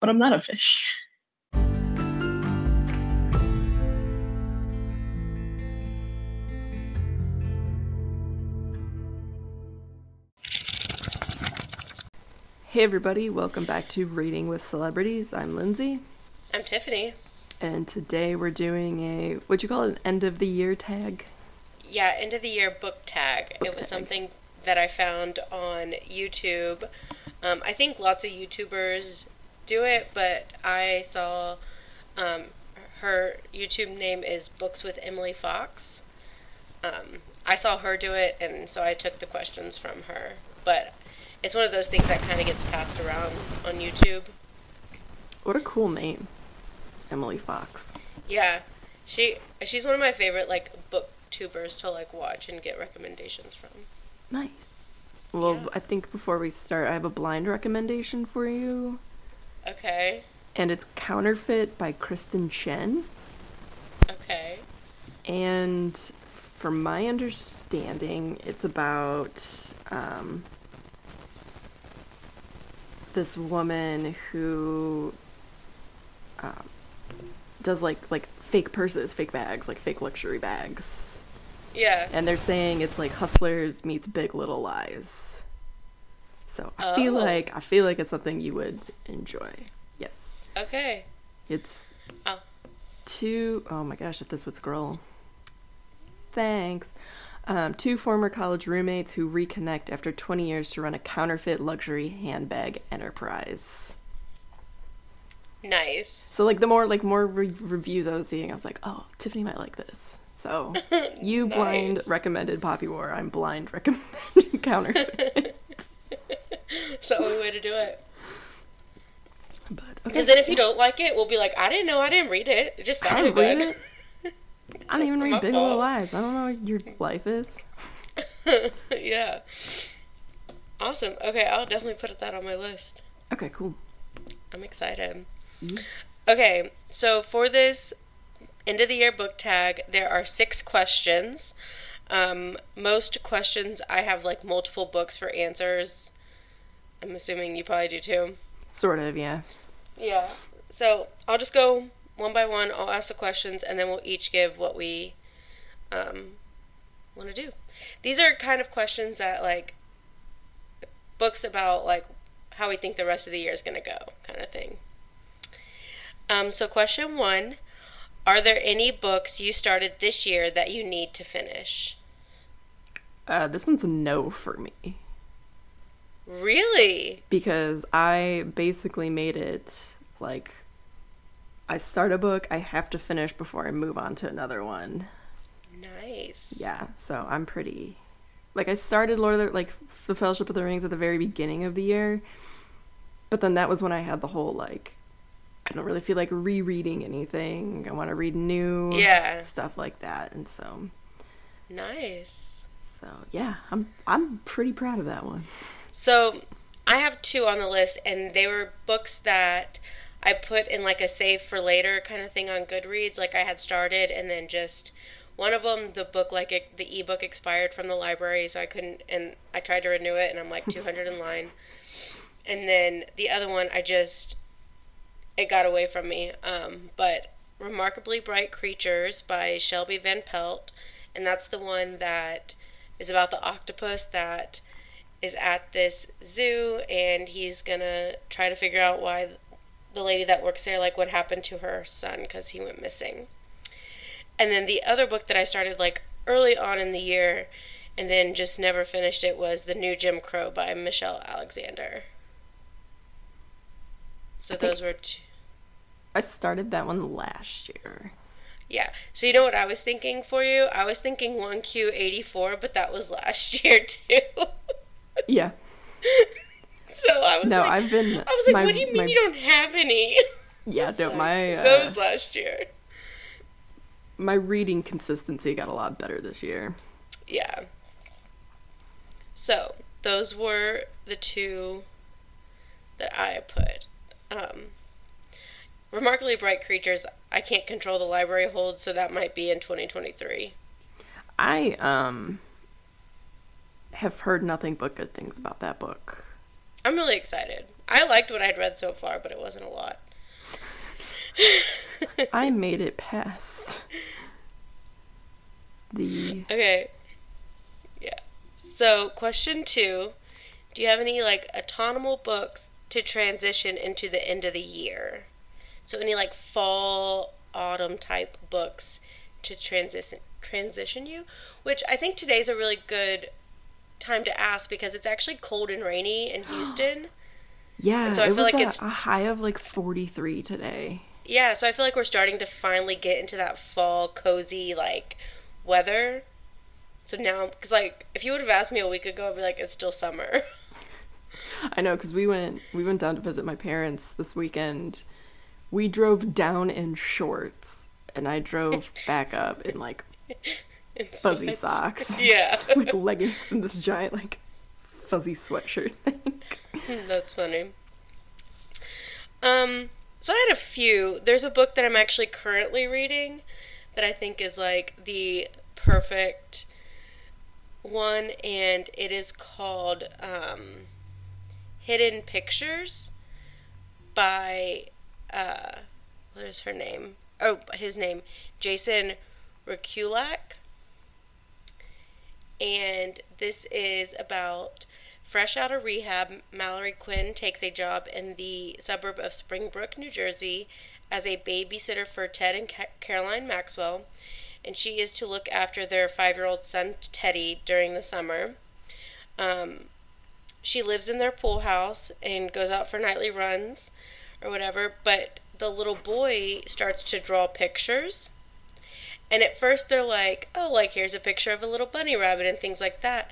but I'm not a fish. Hey everybody, welcome back to Reading with Celebrities. I'm Lindsay, I'm Tiffany. and today we're doing a what you call it, an end of the year tag. Yeah, end of the year book tag. Book it was tag. something that I found on YouTube. Um, I think lots of YouTubers do it, but I saw um, her YouTube name is Books with Emily Fox. Um, I saw her do it, and so I took the questions from her. But it's one of those things that kind of gets passed around on YouTube. What a cool name, Emily Fox. Yeah, she she's one of my favorite like booktubers to like watch and get recommendations from. Nice. Well, Yeah. I think before we start, I have a blind recommendation for you, Okay. and it's Counterfeit by Kirstin Chen. Okay. And from my understanding, it's about um, this woman who um, does like like fake purses, fake bags, like fake luxury bags. Yeah. And they're saying it's like Hustlers meets Big Little Lies. So I feel Oh. like I feel like it's something you would enjoy. Yes. Okay. It's Oh. two oh my gosh, if this would scroll. Thanks. Um, two former college roommates who reconnect after 20 years to run a counterfeit luxury handbag enterprise. Nice. So like the more like more re- reviews I was seeing, I was like, oh, Tiffany might like this. So you blind recommended Poppy War. I'm blind recommended counterfeit. It's the only way to do it. but okay. Because then if you don't like it, we'll be like, I didn't know, I didn't read it. It just sounded didn't good. it. I don't even read Big Little. Lies. I don't know what your life is. yeah. Awesome. Okay, I'll definitely put that on my list. Okay, cool. I'm excited. Mm-hmm. Okay, so for this end of the year book tag, there are six questions. Um, most questions I have like multiple books for answers. I'm assuming you probably do too. Sort of, yeah. Yeah. So I'll just go one by one. I'll ask the questions, and then we'll each give what we um, want to do. These are kind of questions that like books about like how we think the rest of the year is gonna go, kind of thing. Um, so question one: Are there any books you started this year that you need to finish? Uh, this one's a no for me Really? because I basically made it like I start a book, I have to finish before I move on to another one. Nice. Yeah, so I'm pretty like I started Lord of the like the Fellowship of the Rings at the very beginning of the year, but then that was when I had the whole like I don't really feel like rereading anything. I want to read new Yeah. stuff like that, and so Nice. so yeah, I'm I'm pretty proud of that one. So I have two on the list, and they were books that I put in like a save for later kind of thing on Goodreads. Like I had started, and then just one of them, the book like it, the ebook expired from the library, so I couldn't. And I tried to renew it, and I'm like 200 in line. And then the other one, I just it got away from me. Um, but Remarkably Bright Creatures by Shelby Van Pelt, and that's the one that is about the octopus that is at this zoo and he's gonna try to figure out why the lady that works there like what happened to her son because he went missing. And then the other book that i started like early on in the year and then just never finished it was the new jim crow by michelle alexander. So think- those were two I started that one last year. yeah. So you know what i was thinking for you? I was thinking 1q84 but that was last year too Yeah. so i was No, like I've been. I was like, my- what do you mean my- you don't have any? Yeah, no, like, my uh, those last year. my reading consistency got a lot better this year. Yeah. So those were the two that I put. Um, Remarkably Bright Creatures. I can't control the library hold, so that might be in 2023. I um have heard nothing but good things about that book. I'm really excited. I liked what I'd read so far, but it wasn't a lot. I made it past the. Okay. Yeah. So, question two Do you have any like autonomous books to transition into the end of the year? So, any like fall, autumn type books to transition transition you? Which I think today's a really good time to ask because it's actually cold and rainy in Houston. Yeah, and so I feel like a, it's- a high of like 43 today. Yeah, so I feel like we're starting to finally get into that fall cozy like weather. So now, because like if you would have asked me a week ago, I'd be like, it's still summer. I know because we went we went down to visit my parents this weekend. We drove down in shorts, and I drove back up in like In fuzzy sweats. socks, Yeah, with leggings and this giant like fuzzy sweatshirt thing. that's funny. Um, so I had a few. There's a book that I'm actually currently reading that I think is like the perfect one, and it is called um, Hidden Pictures by uh, what is her name? Oh, his name, Jason Rekulak. And this is about fresh out of rehab, Mallory Quinn takes a job in the suburb of Springbrook, New Jersey, as a babysitter for Ted and Ca- Caroline Maxwell, and she is to look after their five-year-old son Teddy during the summer. Um, she lives in their pool house and goes out for nightly runs or whatever, but the little boy starts to draw pictures. And at first they're like, oh, like here's a picture of a little bunny rabbit and things like that.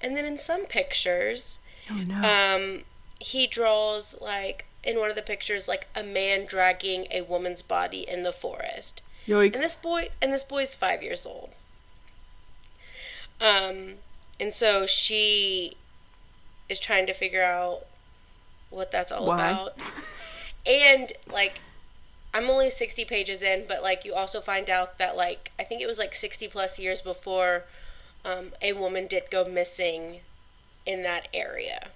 And then in some pictures, Oh no! um, he draws like in one of the pictures like a man dragging a woman's body in the forest. Yikes! And this boy and this boy's five years old. Um, and so she is trying to figure out what that's all Why? about. And like I'm only 60 pages in, but like you also find out that like I think it was like 60 plus years before um, a woman did go missing in that area.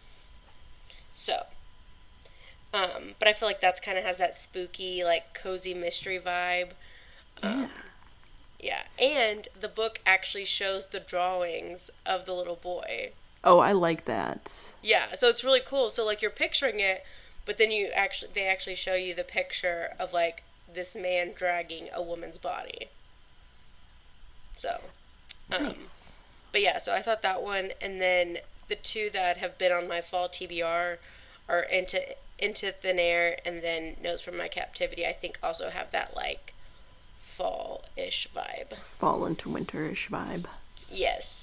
So, um, but I feel like that's kind of has that spooky, like cozy mystery vibe. Um, yeah, and the book actually shows the drawings of the little boy. oh, I like that. Yeah, so it's really cool. So like you're picturing it, but then you actually they actually show you the picture of like this man dragging a woman's body. So, um, Nice. but yeah, so I thought that one, and then the two that have been on my fall TBR are into into thin air, and then Notes from My Captivity. I think also have that like fall ish vibe. Fall into winter ish vibe. Yes.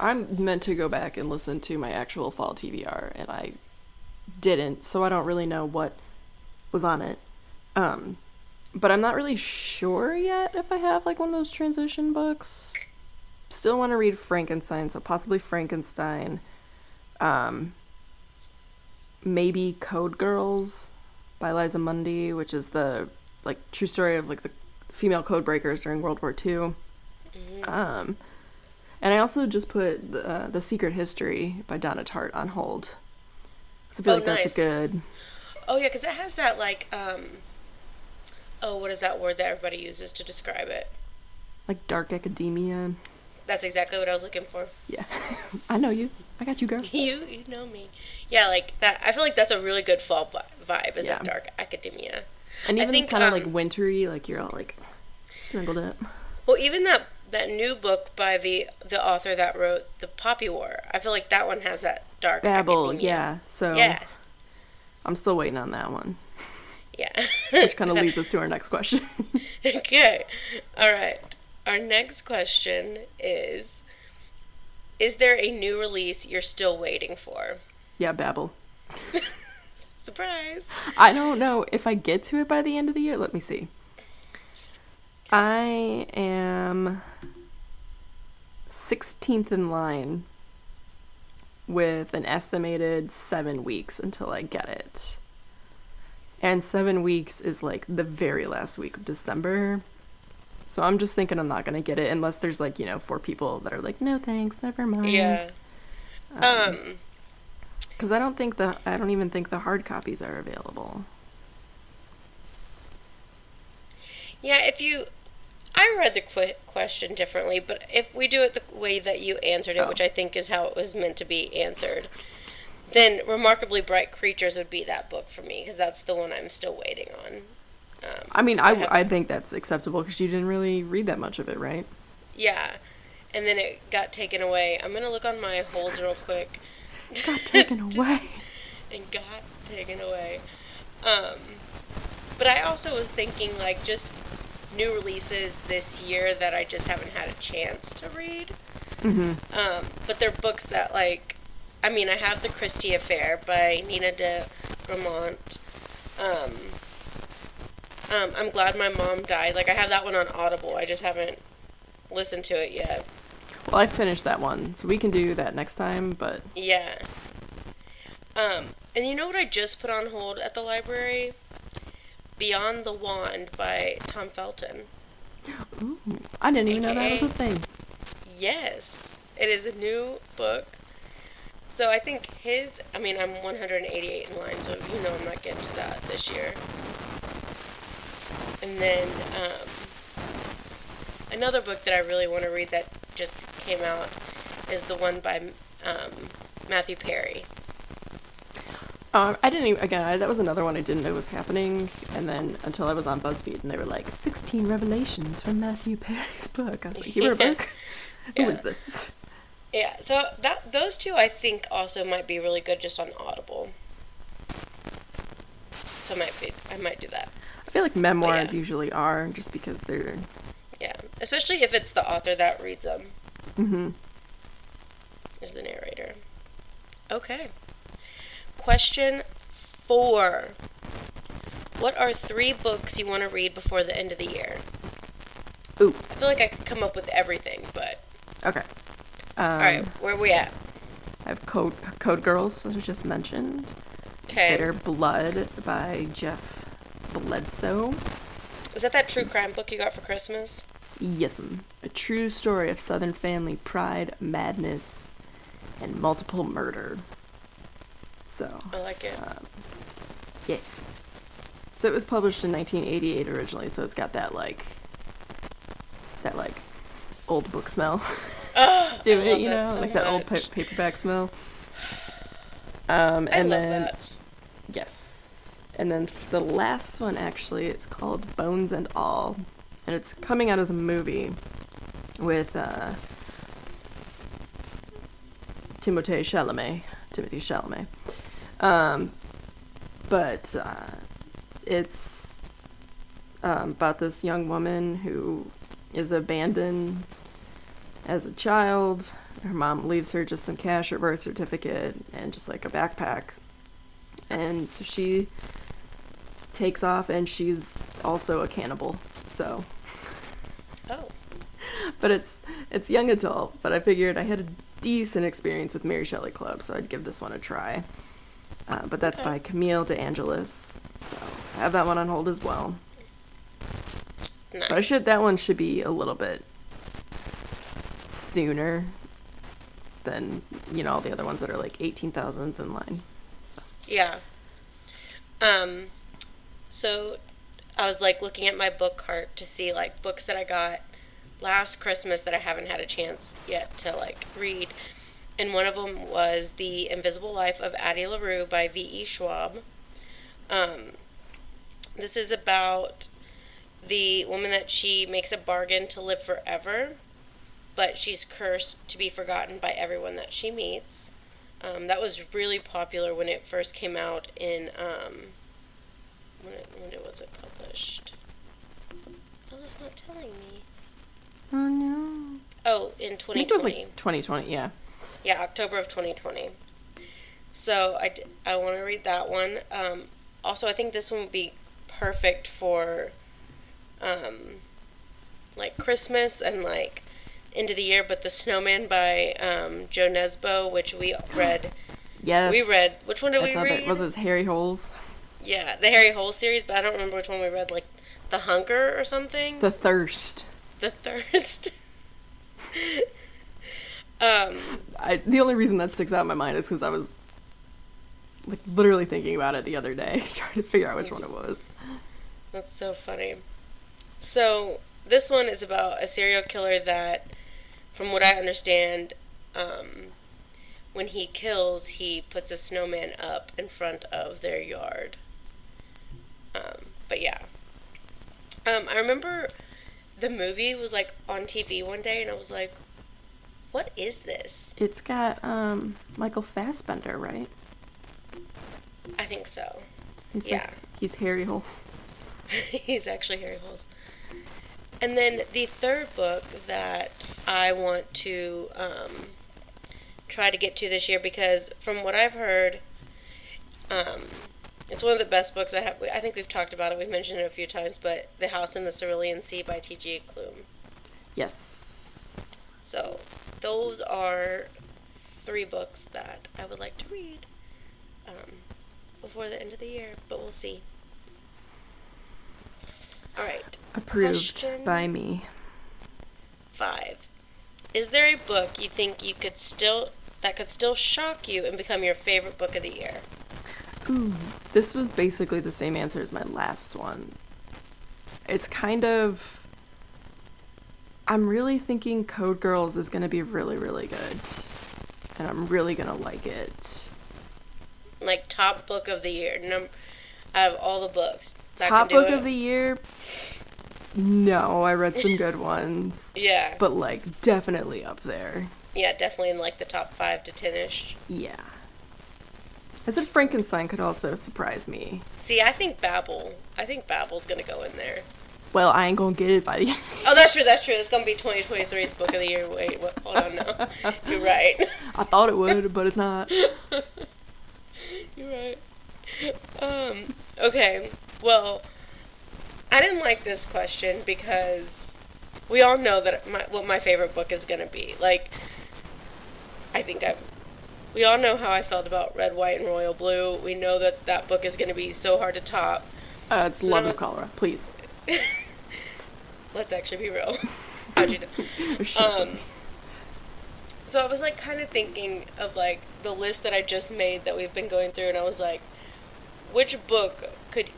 I'm meant to go back and listen to my actual fall TBR, and I didn't, so I don't really know what was on it. Um, but I'm not really sure yet if I have like one of those transition books. Still want to read Frankenstein, so possibly Frankenstein. Um, maybe Code Girls by Liza Mundy, which is the like true story of like the female code breakers during World War II. Um, and I also just put the, uh, the Secret History by Donna Tartt on hold. 'Cause I feel Oh, like nice. a good. Oh yeah, because it has that like um. Oh, what is that word that everybody uses to describe it? like dark academia. That's exactly what I was looking for. Yeah, I know you. I got you, girl. You you know me. Yeah, like that. I feel like that's a really good fall vibe. Is that dark academia? And even think, kind of um, like wintry, like you're all like snuggled up. Well, even that that new book by the the author that wrote the Poppy War. I feel like that one has that dark Babel, academia. yeah. So Yes. I'm still waiting on that one, Yeah. which kind of leads us to our next question. okay. All right. Our next question is Is there a new release you're still waiting for? yeah, Babel. Surprise. I don't know if I get to it by the end of the year. Let me see. I am 16th in line with an estimated seven weeks until I get it. And seven weeks is like the very last week of December. So I'm just thinking I'm not going to get it unless there's like, you know, four people that are like, no thanks, never mind. Yeah. Um Because I don't think the I don't even think the hard copies are available. Yeah, if you. I read the qu- question differently, but if we do it the way that you answered it, Oh. which I think is how it was meant to be answered, then Remarkably Bright Creatures would be that book for me, because that's the one I'm still waiting on. Um, I mean, I, have- I think that's acceptable because you didn't really read that much of it, right? Yeah. And then it got taken away. I'm going to look on my holds real quick. It got taken away. and got taken away. Um, but I also was thinking like just new releases this year that I just haven't had a chance to read. hmm Um, but they're books that like, I mean, I have The Christie Affair by Nina de Gramont. Um, um, I'm glad my mom died. Like I have that one on Audible. I just haven't listened to it yet. Well, I finished that one, so we can do that next time. But Yeah. Um, and you know what I just put on hold at the library? Beyond the Wand by Tom Felton. ooh, I didn't even know that was a thing. Yes, it is a new book. So I think his, I mean, I'm 188 in line, so you know I'm not getting to that this year. And then um, another book that I really want to read that just came out is the one by um, Matthew Perry. Uh, I didn't even, again, I, that was another one I didn't know was happening. And then until I was on BuzzFeed and they were like, 16 revelations from Matthew Perry's book. I was like, you wrote a book? Who Yeah. is this? Yeah, so that those two I think also might be really good just on Audible. So I might be I might do that. I feel like memoirs yeah. usually are just because they're. Yeah, especially if it's the author that reads them Mm-hmm. is the narrator. Okay. Question 4. What are 3 books you want to read before the end of the year? Ooh, I feel like I could come up with everything, but okay. Um, all right, where are we at? I have Code, Code Girls, which I just mentioned. Okay. Bitter Blood by Jeff Bledsoe. Is that that true crime book you got for Christmas? Yes'm. A true story of Southern family pride, madness, and multiple murder. So, I like it. um, yeah. So it was published in 1988 originally, so it's got that like, that like, old book smell Oh, I it, you know, so like that old pa- paperback smell. Um, I and love then that. Yes. And then the last one actually it's called Bones and All. And it's coming out as a movie with uh Timothée Chalamet. Timothy Chalamet. Um but uh it's um, about this young woman who is abandoned as a child. Her mom leaves her just some cash, her birth certificate, and just like a backpack. And so she takes off, and she's also a cannibal. So, Oh, but it's it's young adult. But I figured I had a decent experience with Mary Shelley Club, so I'd give this one a try. Uh, but that's Okay. by Camille De Angelis. So I have that one on hold as well. nice. But I should that one should be a little bit sooner than you know all the other ones that are like eighteen thousandth in line. So Yeah. Um, so I was like looking at my book cart to see like books that I got last Christmas that I haven't had a chance yet to like read. And one of them was The Invisible Life of Addie LaRue by V.E. Schwab. Um, this is about the woman that she makes a bargain to live forever, but she's cursed to be forgotten by everyone that she meets. Um, that was really popular when it first came out in um, when it, when it was it published? Oh, it's not telling me. oh no, Oh, in I think it was like twenty twenty. Yeah, Yeah, October of 2020. So I, d- I want to read that one. Um, also, I think this one would be perfect for um, like Christmas and like end of the year. But The Snowman by um, Jo Nesbø, which we read. yes. We read. Which one did I we read? that. Was it Harry Holes? Yeah, the Harry Hole series, but I don't remember which one we read. Like The Hunger or something. The Thirst. The Thirst. um. I the only reason that sticks out in my mind is because I was like literally thinking about it the other day, trying to figure out which one it was. That's so funny. So this one is about a serial killer that, from what I understand, um, when he kills, he puts a snowman up in front of their yard. Um, but yeah. Um, I remember the movie was like on TV one day, and I was like, "What is this?" It's got um Michael Fassbender, right? I think so. He's Yeah. like, he's Harry Holes. He's actually Harry Holes. And then the third book that I want to um, try to get to this year because from what I've heard, um, it's one of the best books I have. I think we've talked about it. We've mentioned it a few times, but The House in the Cerulean Sea by T.J. Klune. Yes. So those are three books that I would like to read um, before the end of the year, but we'll see. All right. Approved Question by me. Five. Is there a book you think you could still that could still shock you and become your favorite book of the year? Ooh, this was basically the same answer as my last one. It's kind of. I'm really thinking Code Girls is going to be really, really good. And I'm really going to like it. Like top book of the year, num- out of all the books. Top book it. of the year? No, I read some good ones. Yeah, But, like, definitely up there. yeah, definitely in like the top five to ten ish. Yeah. I said Frankenstein could also surprise me. See, I think Babel. I think Babel's gonna go in there. Well, I ain't gonna get it by the end. Oh, that's true. That's true. It's gonna be 2023's book of the year. Wait, what? hold on. No, you're right. I thought it would, but it's not. You're right. Um, okay. Well, I didn't like this question because we all know that my, what my favorite book is to be. Like, I think I. We all know how I felt about Red, White, and Royal Blue. We know that that book is going to be so hard to top. Uh, it's So Love of Cholera, please. Let's actually be real. How'd you? Oh. Um, so I was like kind of thinking of like the list that I just made that we've been going through, and I was like, which book could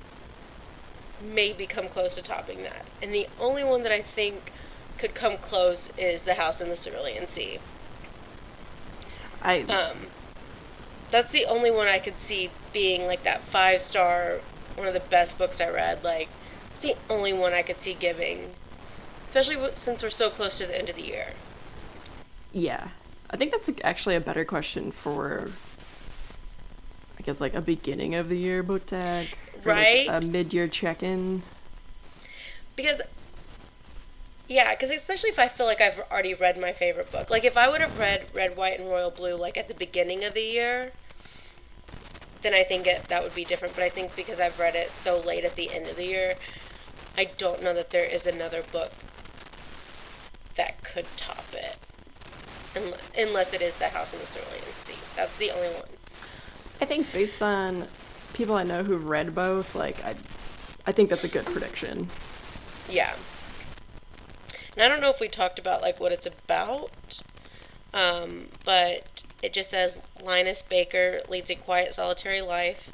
maybe come close to topping that? And the only one that I think could come close is The House in the Cerulean Sea. I Um, that's the only one I could see being like that five star, one of the best books I read. Like, it's the only one I could see giving, especially since we're so close to the end of the year. yeah, I think that's actually a better question for, I guess like a beginning of the year book tag, or, like, Right. a mid-year check-in. because yeah because especially if i feel like i've already read my favorite book like if i would have read red white and royal blue like at the beginning of the year then i think it, that would be different but i think because i've read it so late at the end of the year i don't know that there is another book that could top it unless, it is the house in the cerulean sea that's the only one I think based on people I know who've read both, like I, I think that's a good prediction. Yeah. And I don't know if we talked about like what it's about, um, but it just says Linus Baker leads a quiet, solitary life.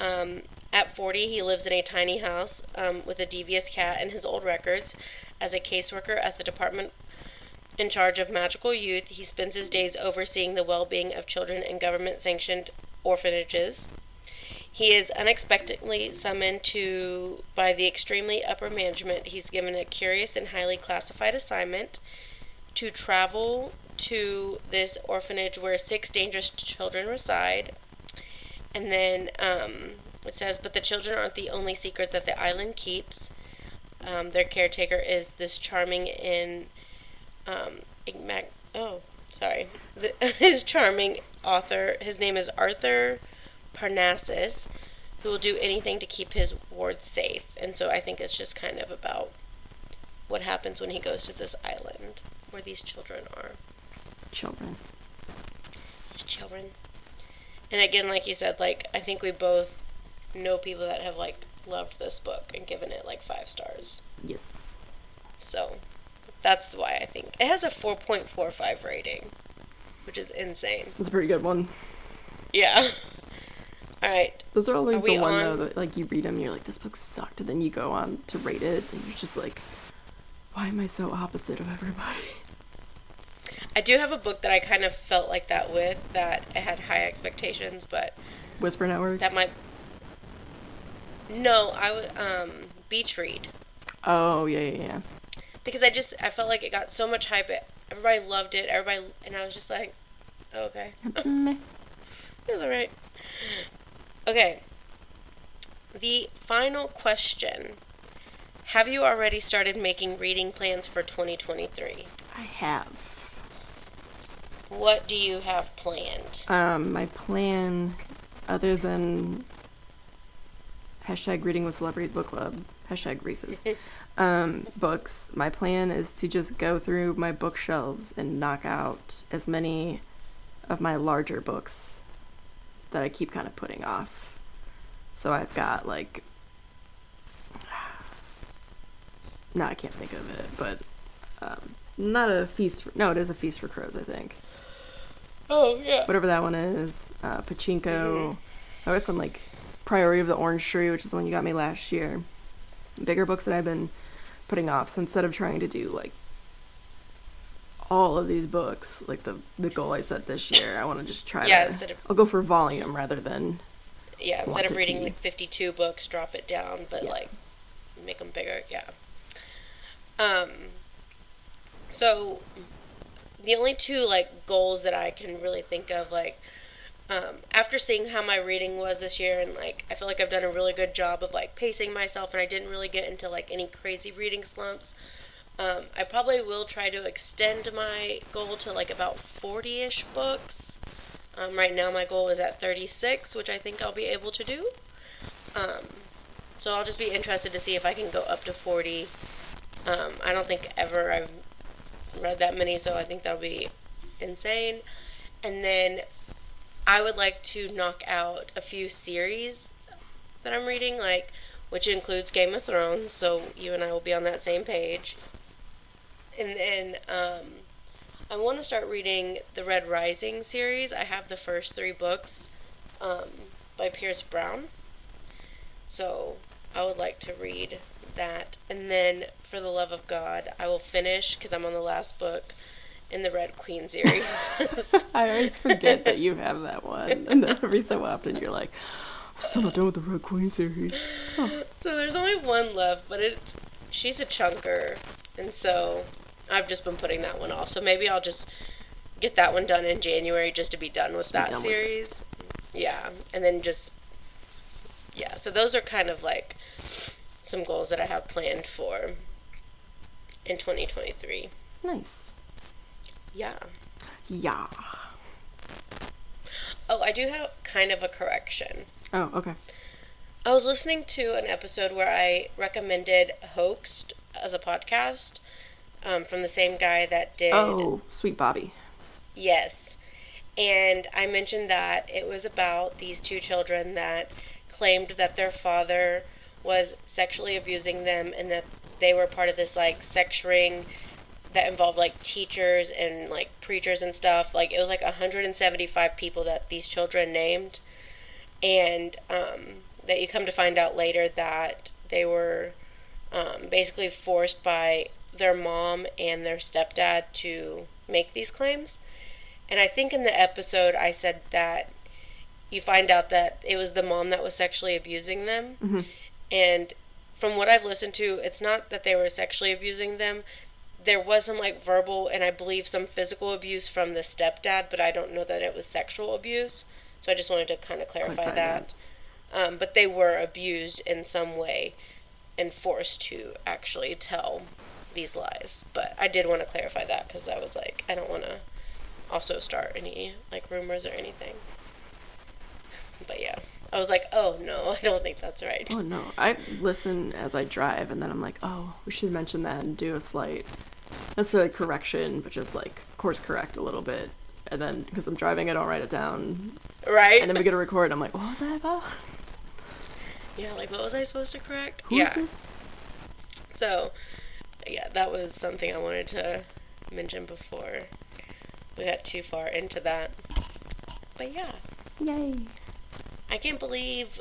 Um, at 40, he lives in a tiny house um, with a devious cat and his old records. As a caseworker at the department in charge of magical youth, he spends his days overseeing the well being of children in government sanctioned orphanages. He is unexpectedly summoned to by the extremely upper management. He's given a curious and highly classified assignment to travel to this orphanage where six dangerous children reside. And then um, it says, but the children aren't the only secret that the island keeps. Um, their caretaker is this charming and um, igma- oh, sorry, the, his charming author. His name is Arthur Parnassus, who will do anything to keep his ward safe. And so I think it's just kind of about what happens when he goes to this island where these children are. Children. These children. And again, like you said, like I think we both know people that have like loved this book and given it like five stars. Yes. So that's why I think it has a 4.45 rating, which is insane. That's a pretty good one. Yeah. All right. Those are always Are the one on- though that like you read them, and you're like, this book sucked, and then you go on to rate it, and you're just like, why am I so opposite of everybody? I do have a book that I kind of felt like that with that I had high expectations, but Whisper Network. that might. No, I would um beach read oh yeah, yeah, yeah. because I just I felt like it got so much hype. It, everybody loved it. Everybody and I was just like, oh, okay, it was alright. Okay. The final question: Have you already started making reading plans for 2023? I have. What do you have planned? Um, my plan, other than hashtag reading with celebrities book club, hashtag Reese's, um, books, my plan is to just go through my bookshelves and knock out as many of my larger books that I keep kind of putting off. So I've got like, no, I can't think of it, but um, not a feast. For, no, it is a feast for crows, I think Oh yeah. whatever that one is, uh, Pachinko. Oh, it's some like Priory of the Orange Tree, which is the one you got me last year. Bigger books that I've been putting off. So instead of trying to do like all of these books, like the the goal I set this year, I want to just try Yeah, to. instead of- I'll go for volume rather than. Yeah, instead of reading like 52 books, drop it down, but Yeah. like make them bigger. Yeah. Um so the only two like goals that I can really think of like um, after seeing how my reading was this year and like I feel like I've done a really good job of like pacing myself and I didn't really get into like any crazy reading slumps. Um, I probably will try to extend my goal to like about 40-ish books. Um, right now, my goal is at 36, which I think I'll be able to do. Um, so I'll just be interested to see if I can go up to 40. Um, I don't think ever I've read that many, so I think that'll be insane. And then I would like to knock out a few series that I'm reading, like which includes Game of Thrones. So you and I will be on that same page. And then um, I want to start reading the Red Rising series. I have the first three books um, by Pierce Brown. So I would like to read that. And then, for the love of God, I will finish, because I'm on the last book in the Red Queen series. I always forget that you have that one, and then every so often you're like, "I'm still not done with the Red Queen series." so there's only one left, but it's she's a chunker, and so I've just been putting that one off. So maybe I'll just get that one done in January just to be done with that done with series. Yeah, and then just yeah. So those are kind of like some goals that I have planned for in 2023. Nice. Yeah. Yeah. Oh, I do have kind of a correction. Oh, okay. I was listening to an episode where I recommended Hoaxed as a podcast um, from the same guy that did Oh, sweet Bobby. Yes. And I mentioned that it was about these two children that claimed that their father was sexually abusing them and that they were part of this like sex ring that involved like teachers and like preachers and stuff. Like it was like 175 people that these children named. And um, that you come to find out later that they were um, basically forced by their mom and their stepdad to make these claims. And I think in the episode I said that you find out that it was the mom that was sexually abusing them. And from what I've listened to, it's not that they were sexually abusing them. There was some like verbal and I believe some physical abuse from the stepdad, but I don't know that it was sexual abuse. So I just wanted to kind of clarify that. Um, but they were abused in some way and forced to actually tell these lies. But I did want to clarify that because I was like, I don't want to also start any like rumors or anything. But yeah, I was like, oh no, I don't think that's right. Oh no, I listen as I drive, and then I'm like, oh, we should mention that and do a slight, necessarily correction, but just like course correct a little bit. And then because I'm driving, I don't write it down, Right? and then we get a record. I'm like, what was that about? yeah, like what was I supposed to correct? Who yeah. this? So, yeah, that was something I wanted to mention before we got too far into that. But yeah, Yay! I can't believe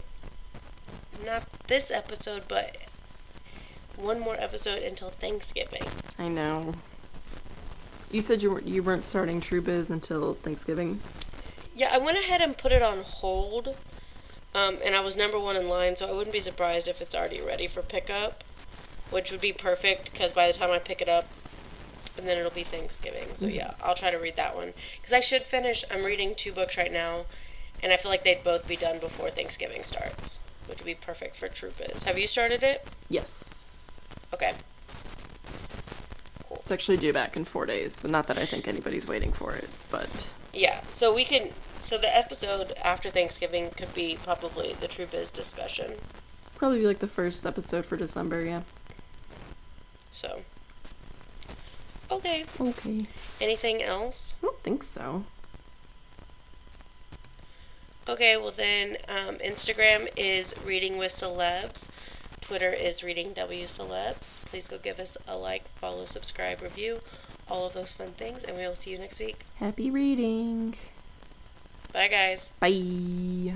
not this episode, but one more episode until Thanksgiving. I know. You said you weren't you weren't starting True Biz until Thanksgiving. Yeah, I went ahead and put it on hold, um, and I was number one in line, so I wouldn't be surprised if it's already ready for pickup, which would be perfect because by the time I pick it up, and then it'll be Thanksgiving. So yeah, I'll try to read that one because I should finish. I'm reading two books right now, and I feel like they'd both be done before Thanksgiving starts, which would be perfect for Biz. Have you started it? Yes. Okay. Cool. It's actually due back in four days, but not that I think anybody's waiting for it. But Yeah, so we can. So the episode after Thanksgiving could be probably the Biz discussion. probably be like the first episode for December. Yeah. So. Okay. Okay. Anything else? I don't think so. Okay, well then, um, Instagram is Reading with Celebs. Twitter is Reading W Celebs. Please go give us a like, follow, subscribe, review, all of those fun things, and we will see you next week. Happy reading. Bye, guys. Bye.